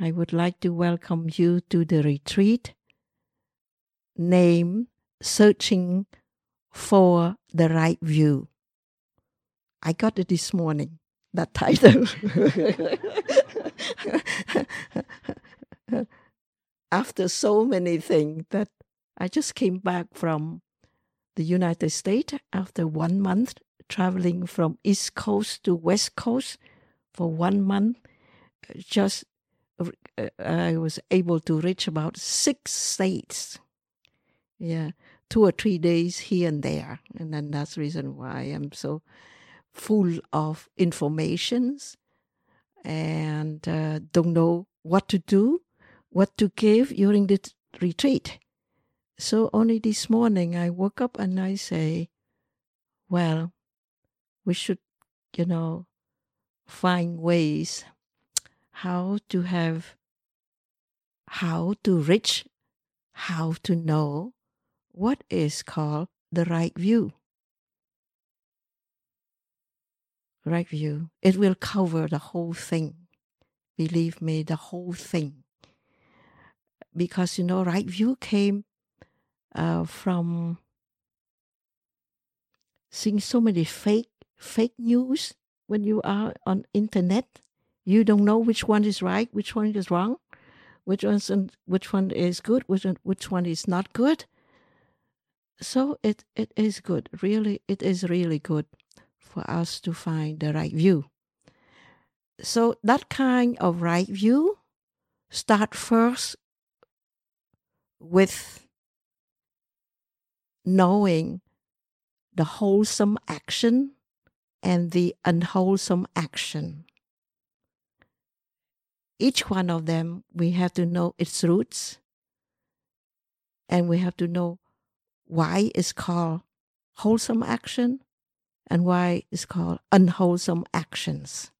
I would like to welcome you to the retreat named Searching for the Right View. I got it this morning, that title. After so many things that I just came back from the United States after one month traveling from East Coast to West Coast for one month. Just I was able to reach about six states. Yeah, two or three days here and there, and then that's the reason why I'm so full of informations and uh, don't know what to do, what to give during the retreat. So only this morning I woke up and I say, well, we should, you know, find ways how to have, how to reach, how to know what is called the right view. Right view. It will cover the whole thing. Believe me, the whole thing. Because, you know, right view came uh, from seeing so many fake fake news when you are on internet. You don't know which one is right, which one is wrong, which one's which one is good, which one, which one is not good. So it, it is good. Really, it is really good for us to find the right view. So that kind of right view start first with knowing the wholesome action and the unwholesome action. Each one of them, we have to know its roots and we have to know why it's called wholesome action and why it's called unwholesome actions.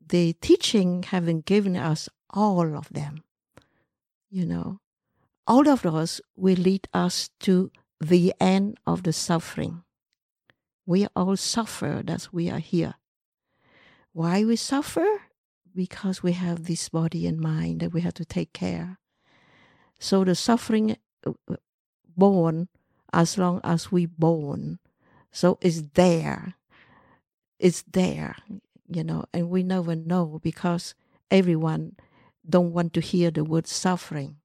The teaching having given us all of them, you know, all of those will lead us to the end of the suffering. We all suffer that we are here. Why we suffer? Because we have this body and mind that we have to take care. So the suffering uh, uh, born as long as we born. So it's there. It's there, you know, and we never know because everyone don't want to hear the word suffering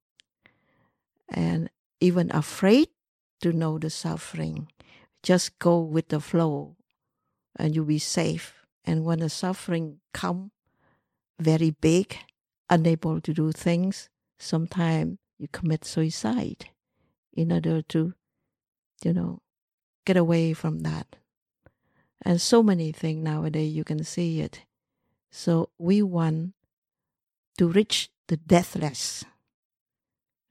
and even afraid to know the suffering. Just go with the flow and you'll be safe. And when the suffering come very big, unable to do things, sometimes you commit suicide in order to, you know, get away from that. And so many things nowadays you can see it. So we want to reach the deathless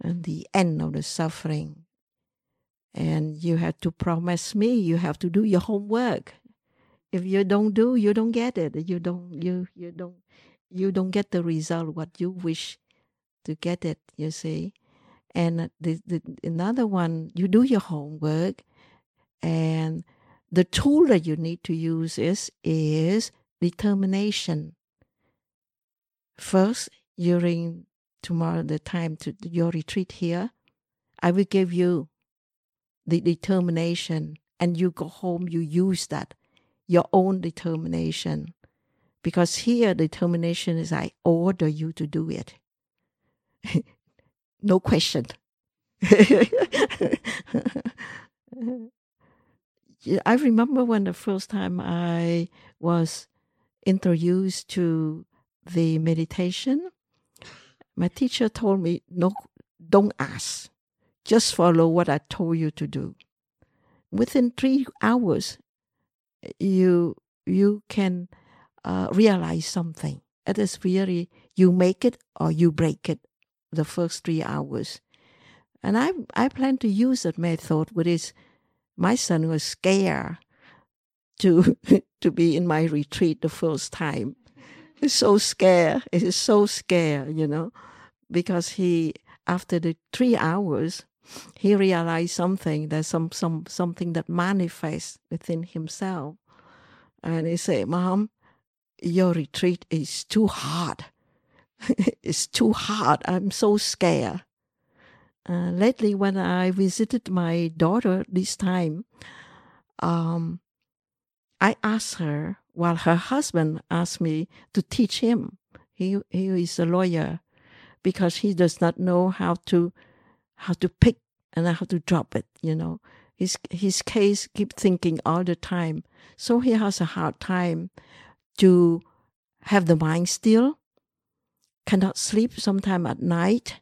and the end of the suffering. And you have to promise me, you have to do your homework. If you don't do, you don't get it. You don't you you don't you don't get the result what you wish to get it, you see. And uh, the, the another one, you do your homework and the tool that you need to use is is determination. First, during tomorrow the time to your retreat here, I will give you the determination and you go home, you use that, your own determination. Because here determination is I order you to do it. no question. I remember when the first time I was introduced to the meditation, my teacher told me, no, don't ask. Just follow what I told you to do. Within three hours, you you can uh, realize something. It is really you make it or you break it. The first three hours, and I I plan to use that method. With his, my son was scared to to be in my retreat the first time He's so scared. He's so scared, you know, because he after the three hours, he realized something that some some something that manifests within himself, and he said, "Mom, your retreat is too hard. it's too hard. I'm so scared. Uh, lately, when I visited my daughter this time, um, I asked her while her husband asked me to teach him. He he is a lawyer because he does not know how to how to pick and how to drop it. You know, his his case keep thinking all the time, so he has a hard time to have the mind still. Cannot sleep sometime at night.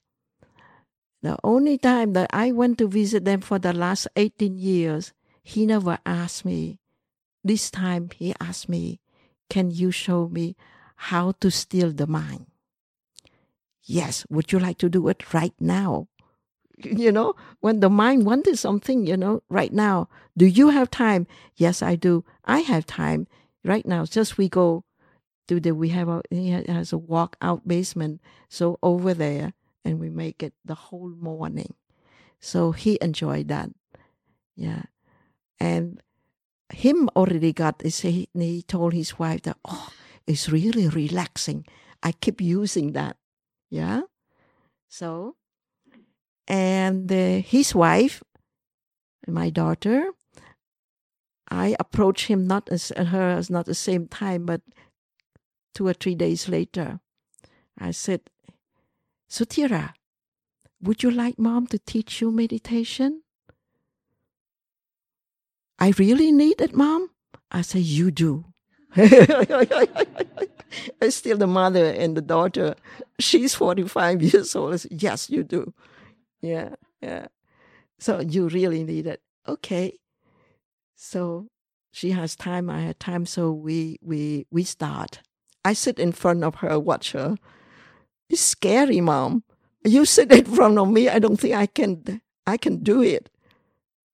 The only time that I went to visit them for the last 18 years, he never asked me. This time he asked me, Can you show me how to steal the mind? Yes, would you like to do it right now? You know, when the mind wanted something, you know, right now, do you have time? Yes, I do. I have time right now. Just we go to the, we have a, he has a walk out basement. So over there, and we make it the whole morning. So he enjoyed that. Yeah. And him already got. He, he told his wife that, oh, it's really relaxing. I keep using that. Yeah. So, and uh, his wife, my daughter, I approached him not as her as not the same time, but two or three days later. I said, Sutira, would you like mom to teach you meditation? I really need it, mom. I say, you do. I still the mother and the daughter. She's 45 years old. Yes, you do. Yeah, yeah. So you really need it. Okay. So she has time, I had time, so we we we start. I sit in front of her, watch her. It's scary, mom. You sit in front of me. I don't think I can. I can do it.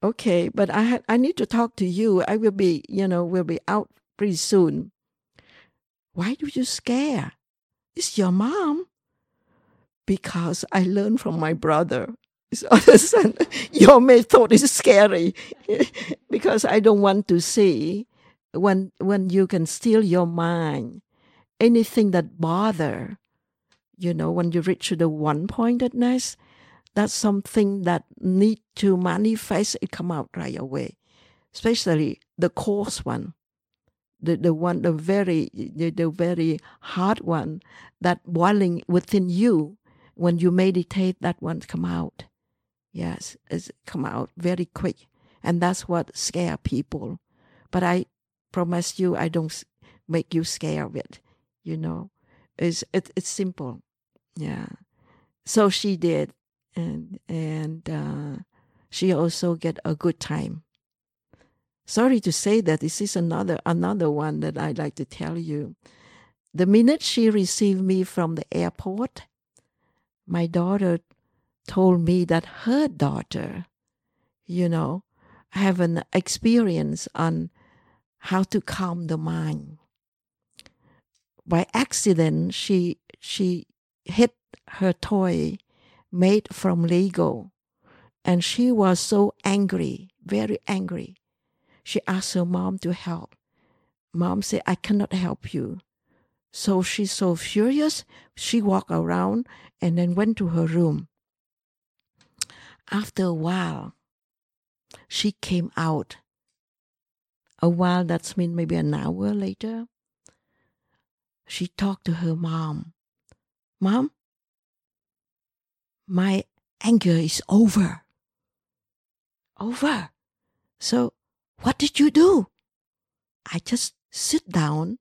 Okay, but I had, I need to talk to you. I will be, you know, will be out pretty soon. Why do you scare? It's your mom. Because I learned from my brother. Son, your method is scary because I don't want to see when when you can steal your mind anything that bother you know, when you reach to the one pointedness, that's something that need to manifest, it come out right away. Especially the coarse one. The, the one the very the, the very hard one that boiling within you when you meditate that one come out yes it's come out very quick and that's what scare people but i promise you i don't make you scared of it you know it's it, it's simple yeah. So she did, and and uh, she also get a good time. Sorry to say that this is another another one that I'd like to tell you. The minute she received me from the airport, my daughter told me that her daughter, you know, have an experience on how to calm the mind. By accident, she she hit her toy made from Lego. And she was so angry, very angry. She asked her mom to help. Mom said, I cannot help you. So she's so furious, she walked around and then went to her room. After a while, she came out. A while, that's mean maybe an hour later. She talked to her mom. Mom, my anger is over. Over. So, what did you do? I just sit down.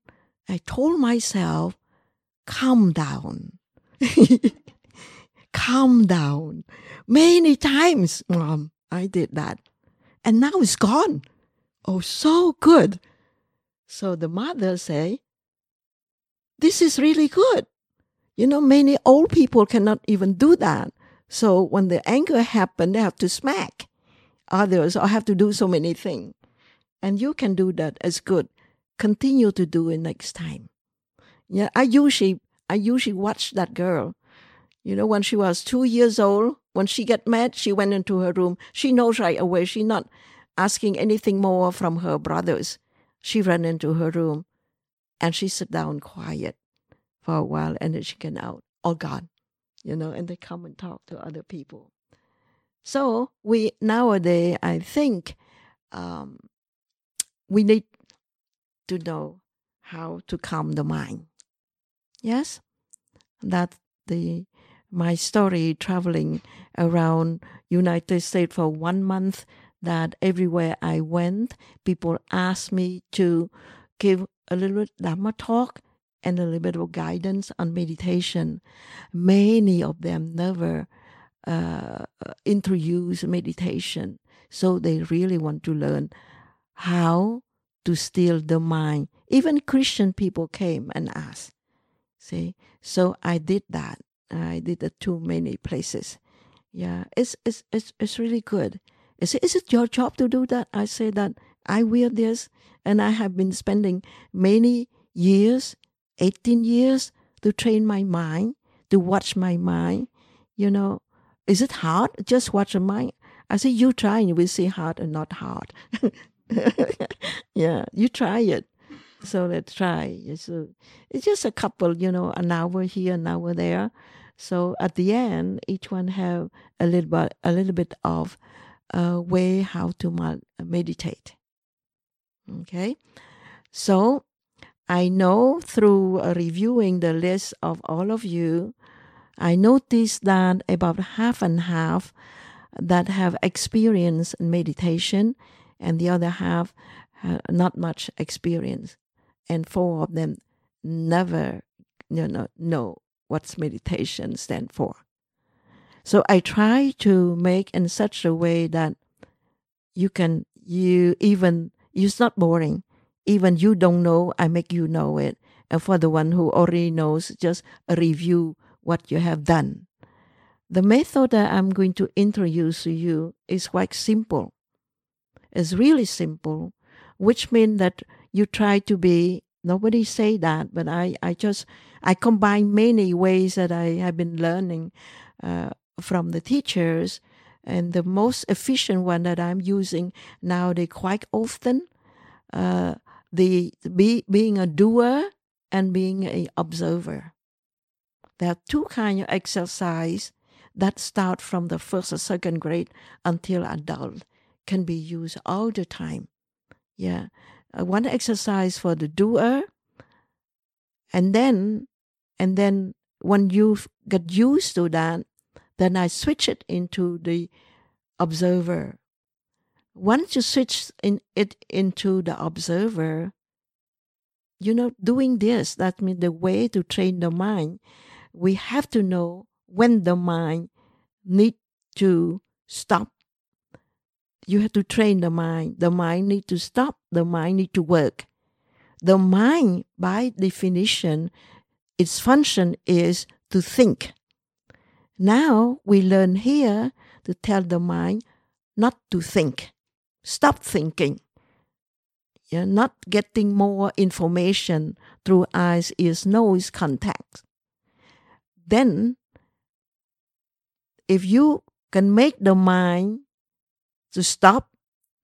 I told myself, calm down. calm down. Many times, Mom, I did that. And now it's gone. Oh, so good. So the mother say, this is really good. You know, many old people cannot even do that. So when the anger happens, they have to smack others or have to do so many things. And you can do that as good. Continue to do it next time. Yeah, I usually I usually watch that girl. You know, when she was two years old, when she get mad, she went into her room. She knows right away. She not asking anything more from her brothers. She ran into her room, and she sit down quiet for a while and then she get out. all gone, you know, and they come and talk to other people. So we nowadays, I think, um, we need to know how to calm the mind. Yes, that the my story traveling around United States for one month. That everywhere I went, people asked me to give a little Dharma talk and a little bit of guidance on meditation. Many of them never uh, introduce meditation, so they really want to learn how to still the mind. Even Christian people came and asked. See, so I did that. I did it too many places. Yeah, it's it's it's it's really good. Is it, is it your job to do that? I say that I wear this, and I have been spending many years, eighteen years, to train my mind, to watch my mind. You know, is it hard? Just watch your mind. I say you try, and you will see hard and not hard. yeah, you try it. So let's try. A, it's just a couple, you know, an hour here, an hour there. So at the end, each one have a little bit, a little bit of a way how to meditate. Okay, so I know through reviewing the list of all of you, I noticed that about half and half that have experience in meditation and the other half uh, not much experience, and four of them never you know know what's meditation stand for. So I try to make in such a way that you can you even it's not boring. Even you don't know, I make you know it. And for the one who already knows, just review what you have done. The method that I'm going to introduce to you is quite simple It's really simple, which means that you try to be nobody say that, but I, I just I combine many ways that I have been learning uh, from the teachers, and the most efficient one that I'm using now, they quite often, uh, the be, being a doer and being a observer. There are two kind of exercise that start from the first or second grade until adult can be used all the time. Yeah. Uh, one exercise for the doer. And then, and then when you get used to that, then I switch it into the observer. Once you switch in, it into the observer, you know, doing this, that means the way to train the mind, we have to know when the mind need to stop you have to train the mind. The mind need to stop. The mind need to work. The mind, by definition, its function is to think. Now we learn here to tell the mind not to think. Stop thinking. You're not getting more information through eyes, ears, nose contact. Then, if you can make the mind to stop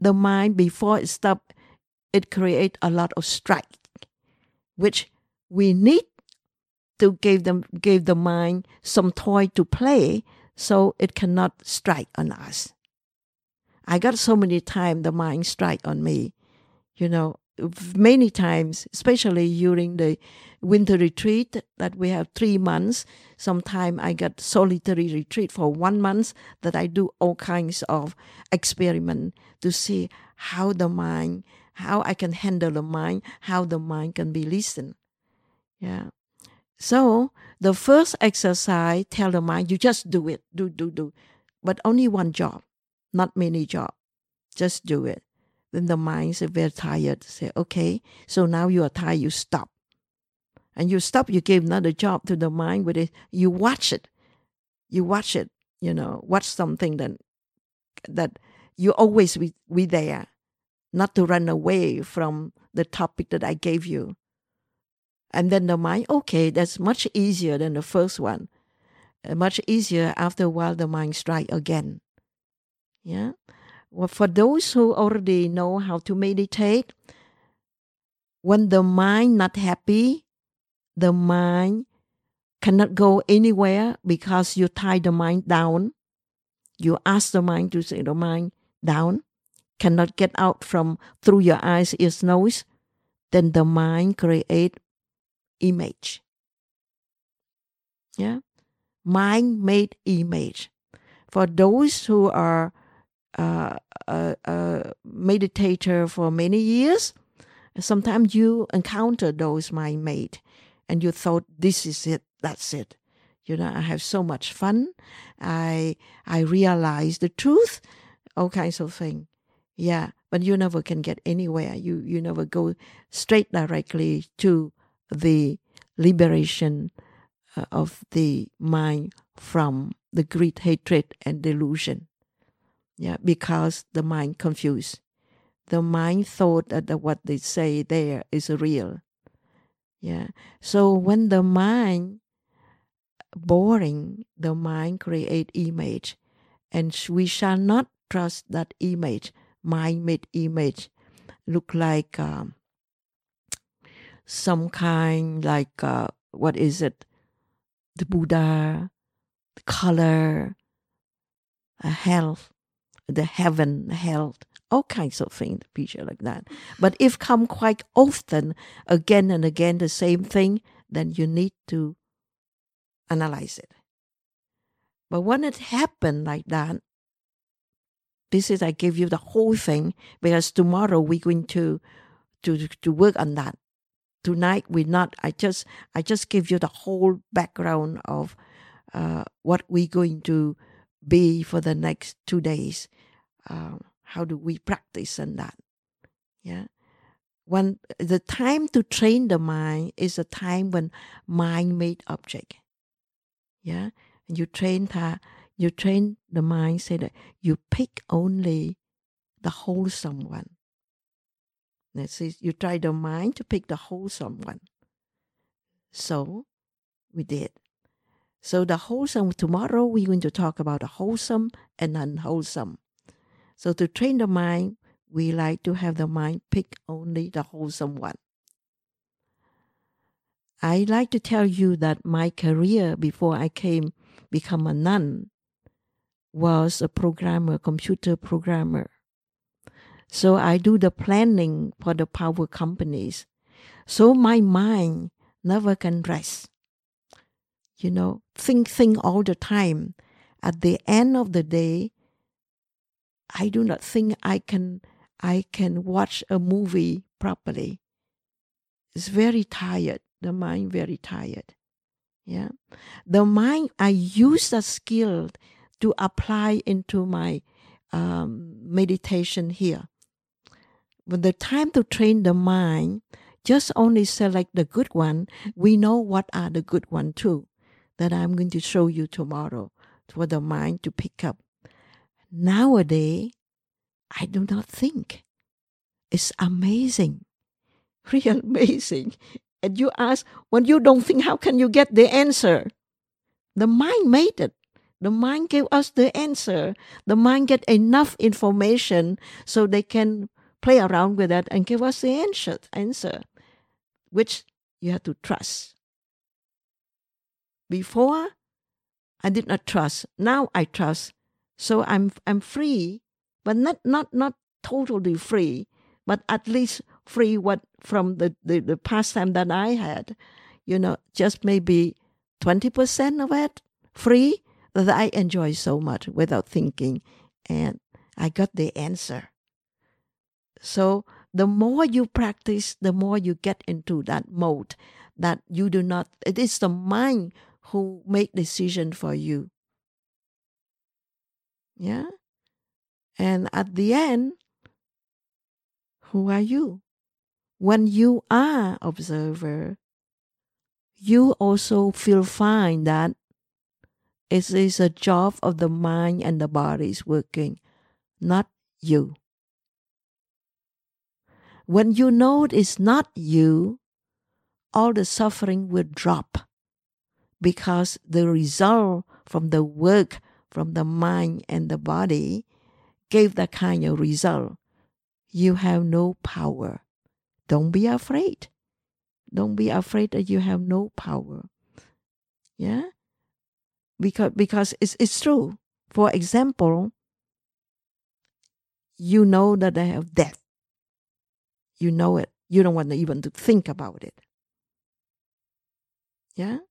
the mind before it stop it create a lot of strike which we need to give them give the mind some toy to play so it cannot strike on us. I got so many times the mind strike on me you know many times especially during the winter retreat that we have three months. Sometimes I get solitary retreat for one month that I do all kinds of experiment to see how the mind, how I can handle the mind, how the mind can be listened. Yeah. So the first exercise, tell the mind, you just do it, do, do, do. But only one job, not many job. Just do it. Then the mind is very tired. Say, okay, so now you are tired, you stop and you stop, you give another job to the mind with it. You watch it. You watch it, you know, watch something that that you always be, be there, not to run away from the topic that I gave you. And then the mind, okay, that's much easier than the first one. Much easier after a while the mind strike again. Yeah. Well, for those who already know how to meditate, when the mind not happy, the mind cannot go anywhere because you tie the mind down. You ask the mind to say the mind down, cannot get out from through your eyes, ears, nose, then the mind create image. Yeah, mind made image. For those who are a, a meditator for many years, sometimes you encounter those mind made, and you thought this is it, that's it. You know, I have so much fun. I I realize the truth, all kinds of things. Yeah, but you never can get anywhere. You you never go straight directly to the liberation uh, of the mind from the greed, hatred, and delusion. Yeah, because the mind confused. The mind thought that what they say there is real. Yeah. So when the mind boring, the mind create image, and we shall not trust that image mind made image look like um, some kind like uh, what is it the buddha the color a health the heaven hell, all kinds of things the picture like that but if come quite often again and again the same thing then you need to analyze it but when it happened like that this is I give you the whole thing because tomorrow we're going to to to work on that. Tonight we're not. I just I just give you the whole background of uh, what we're going to be for the next two days. Uh, how do we practice on that? Yeah. When the time to train the mind is a time when mind made object. Yeah. And you train that you train the mind say that you pick only the wholesome one. Is, you try the mind to pick the wholesome one. So we did. So the wholesome tomorrow we're going to talk about the wholesome and unwholesome. So to train the mind, we like to have the mind pick only the wholesome one. I like to tell you that my career before I came become a nun was a programmer, computer programmer. So I do the planning for the power companies. So my mind never can rest. You know, think, think all the time. At the end of the day, I do not think I can I can watch a movie properly. It's very tired. The mind very tired. Yeah. The mind I use that skill to apply into my um, meditation here. When the time to train the mind, just only select the good one. We know what are the good one too, that I'm going to show you tomorrow for the mind to pick up. Nowadays, I do not think. It's amazing, real amazing. And you ask, when you don't think, how can you get the answer? The mind made it. The mind gave us the answer. The mind get enough information so they can play around with that and give us the answer, answer which you have to trust. Before, I did not trust. Now I trust. So I'm I'm free, but not not not totally free, but at least free what from the, the, the past time that I had. You know, just maybe twenty percent of it free, that I enjoy so much without thinking, and I got the answer. So the more you practice, the more you get into that mode that you do not. It is the mind who make decision for you. Yeah, and at the end, who are you? When you are observer, you also feel fine that it is a job of the mind and the body is working, not you. When you know it's not you, all the suffering will drop because the result from the work from the mind and the body gave that kind of result. You have no power. Don't be afraid. Don't be afraid that you have no power. Yeah? Because because it's it's true. For example, you know that they have death. You know it. You don't want to even to think about it. Yeah?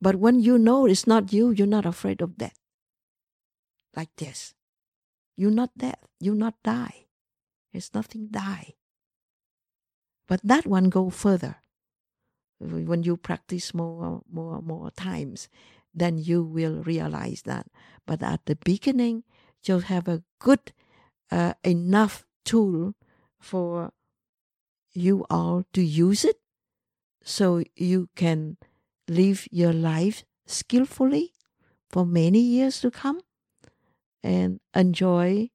But when you know it's not you, you're not afraid of death. Like this. You're not death. You not die. There's nothing die. But that one go further. When you practice more, more, more times, then you will realize that. But at the beginning, just have a good uh, enough tool for you all to use it so you can live your life skillfully for many years to come and enjoy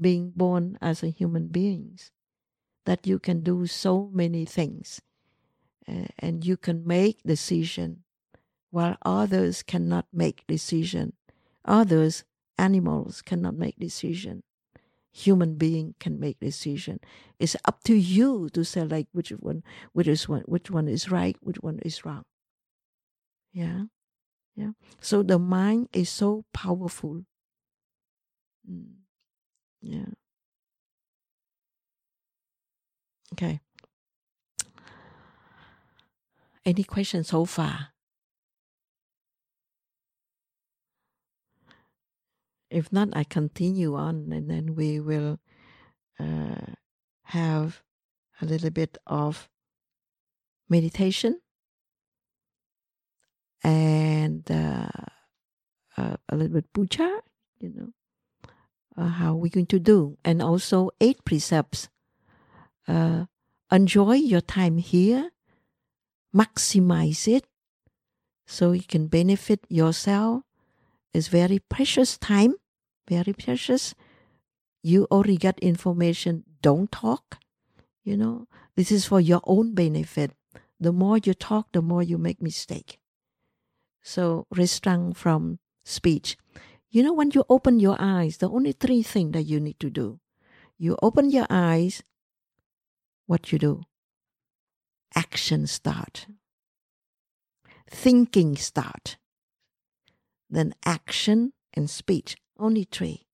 being born as a human beings that you can do so many things and you can make decision while others cannot make decision. Others animals cannot make decision. Human being can make decision. It's up to you to select which one which is one which one is right which one is wrong yeah yeah. So the mind is so powerful. Mm. yeah. Okay. Any questions so far? If not, I continue on and then we will uh, have a little bit of meditation and uh, uh, a little bit puja, you know, uh, how we're going to do. And also eight precepts. Uh, enjoy your time here, maximize it so you can benefit yourself. It's very precious time very precious. You already got information. Don't talk. You know, this is for your own benefit. The more you talk, the more you make mistake. So restrain from speech. You know, when you open your eyes, the only three things that you need to do. You open your eyes, what you do? Action start. Thinking start. Then action and speech. Only three.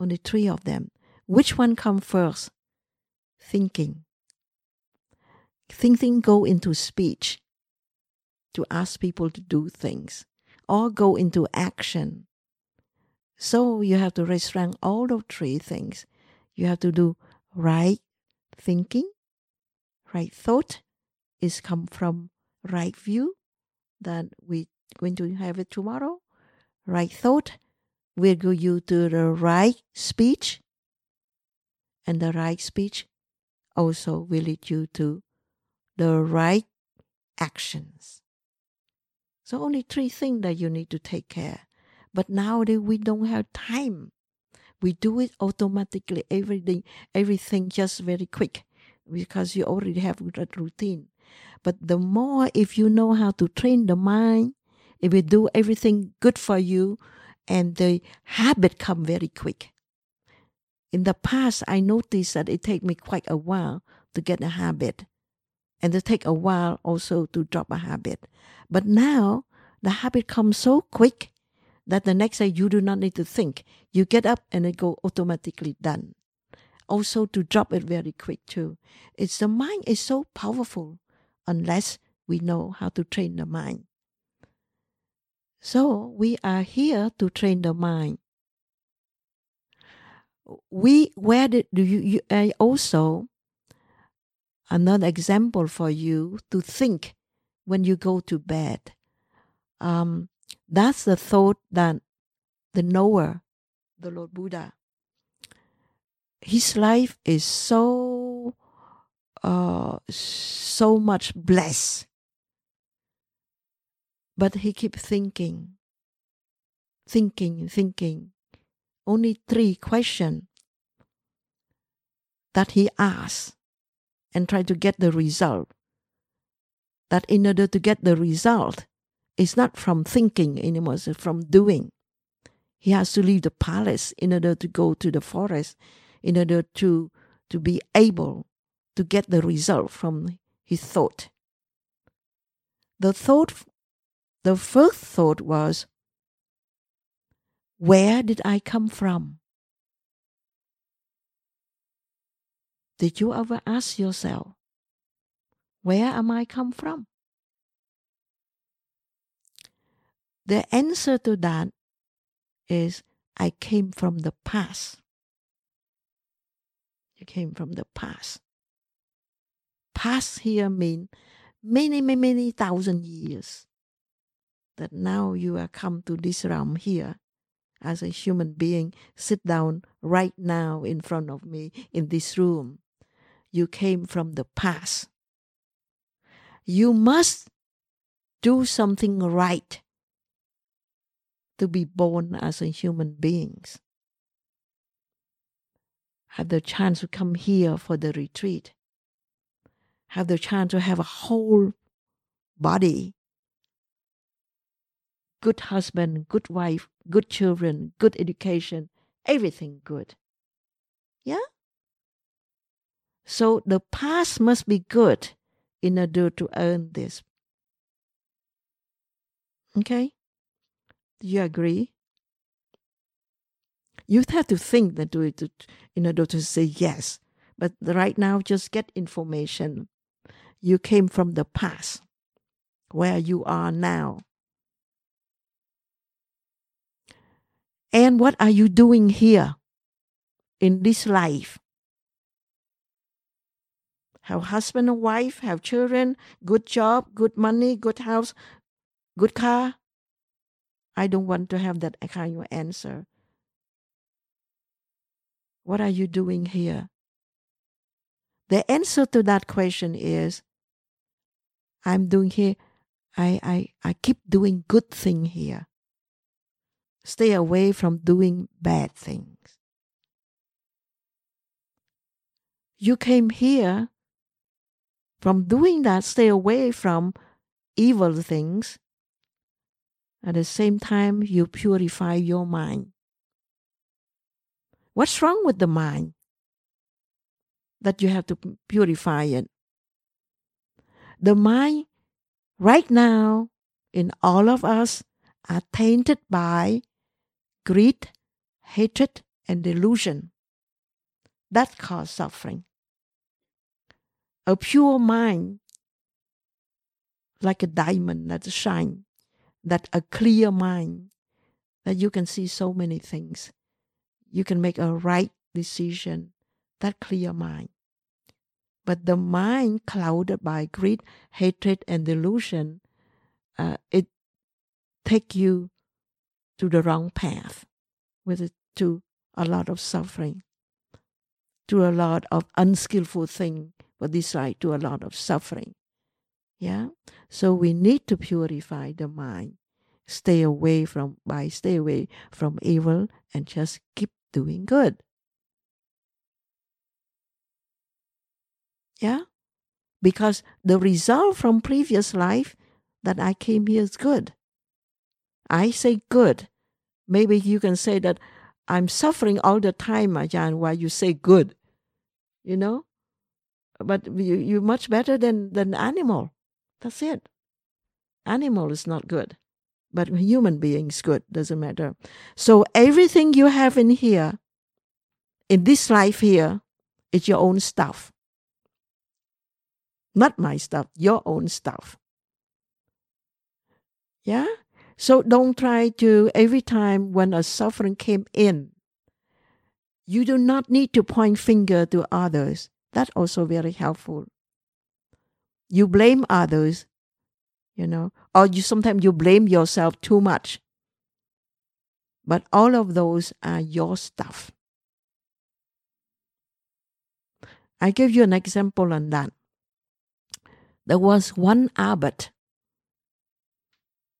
Only three of them. Which one come first? Thinking. Thinking go into speech to ask people to do things or go into action. So you have to restrain all of three things. You have to do right thinking, right thought is come from right view that we're going to have it tomorrow. Right thought will go you to the right speech, and the right speech also will lead you to the right actions. So only three things that you need to take care. But nowadays we don't have time. We do it automatically, everything, everything just very quick because you already have that routine. But the more if you know how to train the mind, it will do everything good for you and the habit come very quick. In the past, I noticed that it take me quite a while to get a habit, and it take a while also to drop a habit. But now the habit comes so quick that the next day you do not need to think. You get up and it go automatically done. Also to drop it very quick too. It's the mind is so powerful unless we know how to train the mind. So we are here to train the mind. We where did, do you, you uh, also another example for you to think when you go to bed. Um, that's the thought that the knower, the Lord Buddha, his life is so uh, so much blessed but he kept thinking, thinking, thinking. Only three questions that he asked and try to get the result. That in order to get the result, it's not from thinking anymore, it's from doing. He has to leave the palace in order to go to the forest, in order to, to be able to get the result from his thought. The thought the first thought was, Where did I come from? Did you ever ask yourself, Where am I come from? The answer to that is I came from the past. You came from the past. Past here mean many, many, many thousand years. That now you are come to this realm here as a human being, sit down right now in front of me in this room. You came from the past. You must do something right to be born as a human beings. Have the chance to come here for the retreat. Have the chance to have a whole body. Good husband, good wife, good children, good education, everything good. Yeah? So the past must be good in order to earn this. Okay? Do you agree? You have to think that to, to, in order to say yes. But right now, just get information. You came from the past, where you are now. And what are you doing here in this life? Have husband and wife, have children, good job, good money, good house, good car, I don't want to have that kind of answer. What are you doing here? The answer to that question is I'm doing here, I, I, I keep doing good thing here. Stay away from doing bad things. You came here from doing that, stay away from evil things at the same time, you purify your mind. What's wrong with the mind? That you have to purify it. The mind, right now, in all of us, are tainted by greed, hatred, and delusion. That cause suffering. A pure mind, like a diamond that shines, that a clear mind that you can see so many things. You can make a right decision that clear mind. But the mind clouded by greed hatred and delusion uh, it take you to the wrong path with it to a lot of suffering to a lot of unskillful thing but this side to a lot of suffering yeah so we need to purify the mind. Stay away from by stay away from evil and just keep doing good. Yeah? Because the result from previous life that I came here is good. I say good. Maybe you can say that I'm suffering all the time, Ajahn, while you say good. You know? But you, you're much better than, than animal. That's it. Animal is not good, but human beings good. Doesn't matter. So everything you have in here, in this life here, is your own stuff. Not my stuff, your own stuff. Yeah? So don't try to, every time when a suffering came in, you do not need to point finger to others. That's also very helpful you blame others, you know, or you sometimes you blame yourself too much. But all of those are your stuff. I give you an example on that. There was one abbot,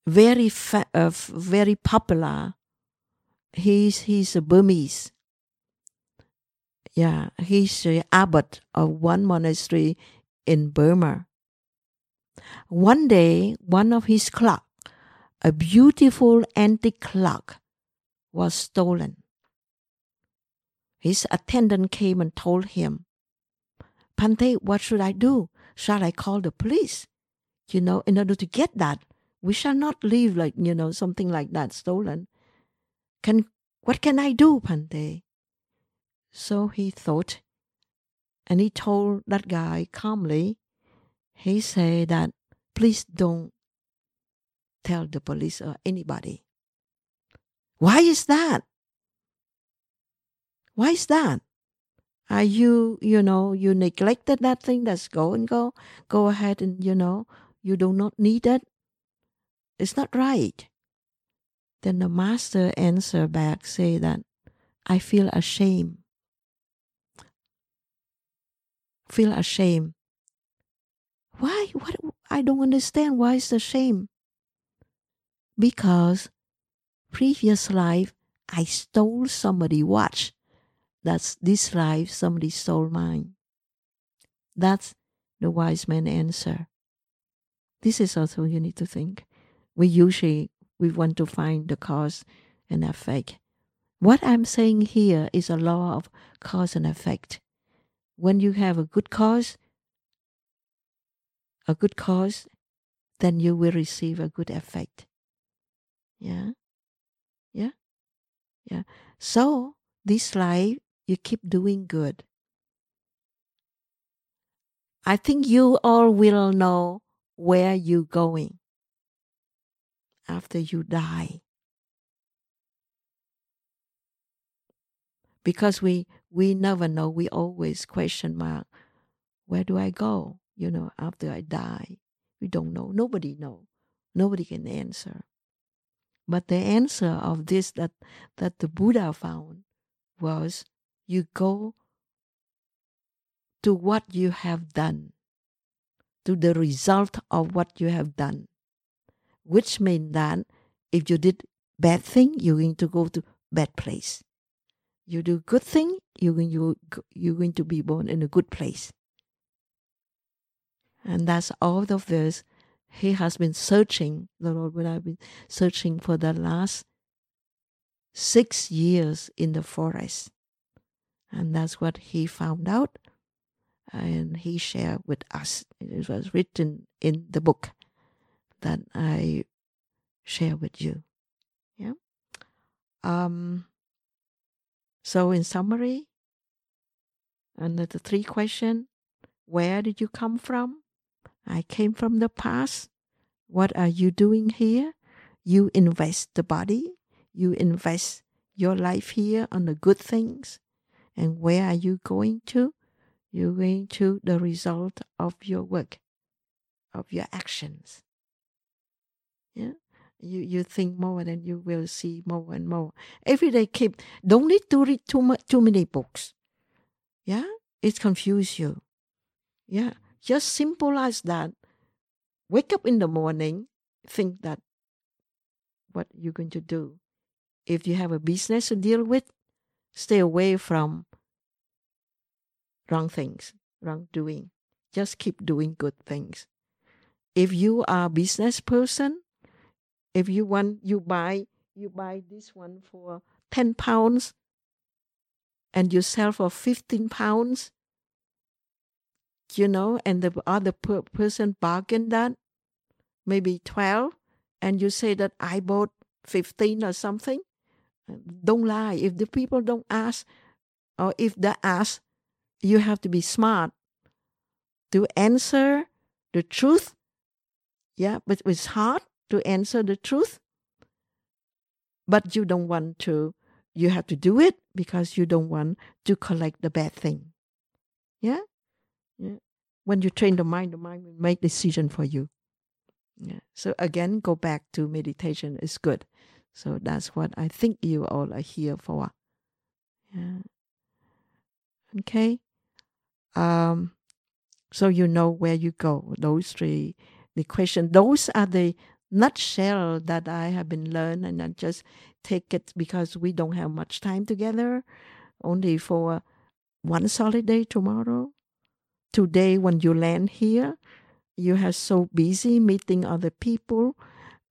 very fa- uh, very popular. He's he's a Burmese. Yeah, he's the abbot of one monastery in Burma. One day, one of his clock, a beautiful antique clock, was stolen. His attendant came and told him, Bhante, what should I do? Shall I call the police? You know, in order to get that We shall not leave like, you know, something like that stolen. Can what can I do, Bhante? So he thought, and he told that guy calmly, he said that please don't tell the police or anybody. Why is that? Why is that? Are you, you know, you neglected that thing that's go and go? Go ahead and, you know, you do not need it. It's not right. Then the master answer back, say that I feel ashamed. Feel ashamed. Why? What? I don't understand. Why is the shame? Because previous life I stole somebody watch. That's this life somebody stole mine. That's the wise man answer. This is also you need to think. We usually we want to find the cause and effect. What I'm saying here is a law of cause and effect. When you have a good cause, a good cause, then you will receive a good effect. Yeah? Yeah? Yeah. So, this life, you keep doing good. I think you all will know where you're going after you die. Because we we never know, we always question mark, where do I go? You know, after I die. We don't know. Nobody know. Nobody can answer. But the answer of this that that the Buddha found was you go to what you have done, to the result of what you have done which means that if you did bad thing, you're going to go to bad place. You do good thing, going, you, you're going to be born in a good place. And that's all of this he has been searching, the Lord would have been searching for the last six years in the forest. And that's what he found out and he shared with us. It was written in the book that I share with you. Yeah. Um, so in summary, under the three questions where did you come from? I came from the past. What are you doing here? You invest the body. You invest your life here on the good things. And where are you going to? You're going to the result of your work, of your actions. Yeah. You you think more and you will see more and more. Every day keep don't need to read too much too many books. Yeah? It confuse you. Yeah. Just simple as that. Wake up in the morning, think that what you're going to do. If you have a business to deal with, stay away from wrong things, wrong doing. Just keep doing good things. If you are a business person, if you want you buy you buy this one for 10 pounds and you sell for 15 pounds you know and the other per- person bargain that maybe 12 and you say that i bought 15 or something uh, don't lie. If the people don't ask or if they ask you have to be smart to answer the truth. Yeah but it's hard to answer the truth. But you don't want to, you have to do it because you don't want to collect the bad thing. Yeah? Yeah. When you train the mind, the mind will make decision for you. Yeah. So again, go back to meditation is good. So that's what I think you all are here for. Yeah. Okay. Um, so you know where you go. Those three the question. Those are the nutshell that I have been learned, and I just take it because we don't have much time together, only for one solid day tomorrow. Today, when you land here, you are so busy meeting other people,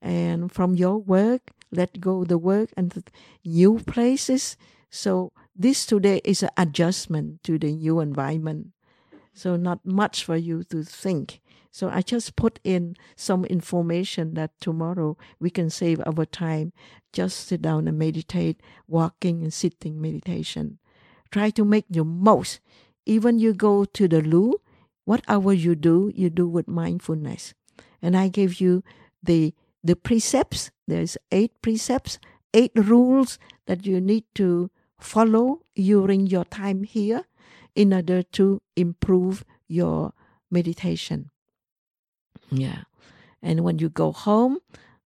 and from your work, let go the work and new places. So this today is an adjustment to the new environment. So not much for you to think So I just put in some information that tomorrow we can save our time. Just sit down and meditate, walking and sitting meditation. Try to make the most. Even you go to the loo, whatever you do, you do with mindfulness. And I gave you the the precepts. There's eight precepts, eight rules that you need to follow during your time here in order to improve your meditation. Yeah. And when you go home,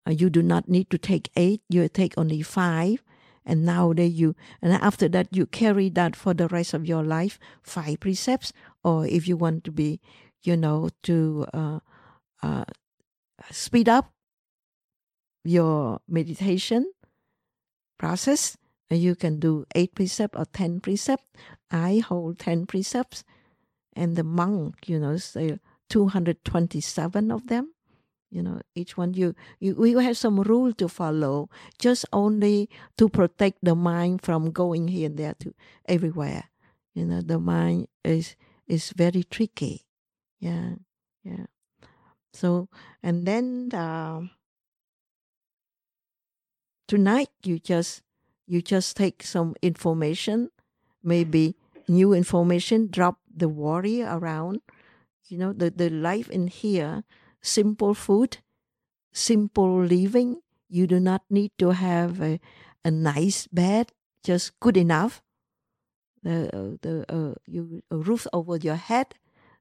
uh, you do not need to take eight, you take only five. And nowadays you, and after that, you carry that for the rest of your life, five precepts. Or if you want to be, you know, to uh, uh, speed up your meditation process, you can do eight precepts or ten precepts. I hold ten precepts, and the monk, you know, say 227 of them. You know each one you, you we have some rule to follow just only to protect the mind from going here and there to everywhere. You know the mind is is very tricky. Yeah yeah. So and then uh, tonight you just you just take some information maybe new information drop the worry around you know the, the life in here simple food simple living you do not need to have a, a nice bed just good enough. The uh, the uh, you a roof over your head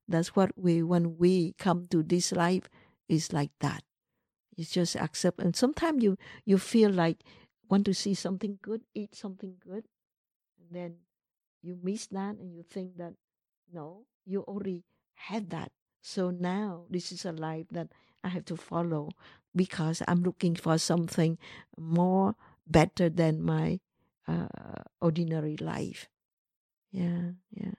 that's what we when we come to this life is like that. You just accept and sometimes you you feel like want to see something good eat something good and then you miss that and you think that no you already had that so now this is a life that I have to follow because I'm looking for something more better than my uh, ordinary life. Yeah, yeah.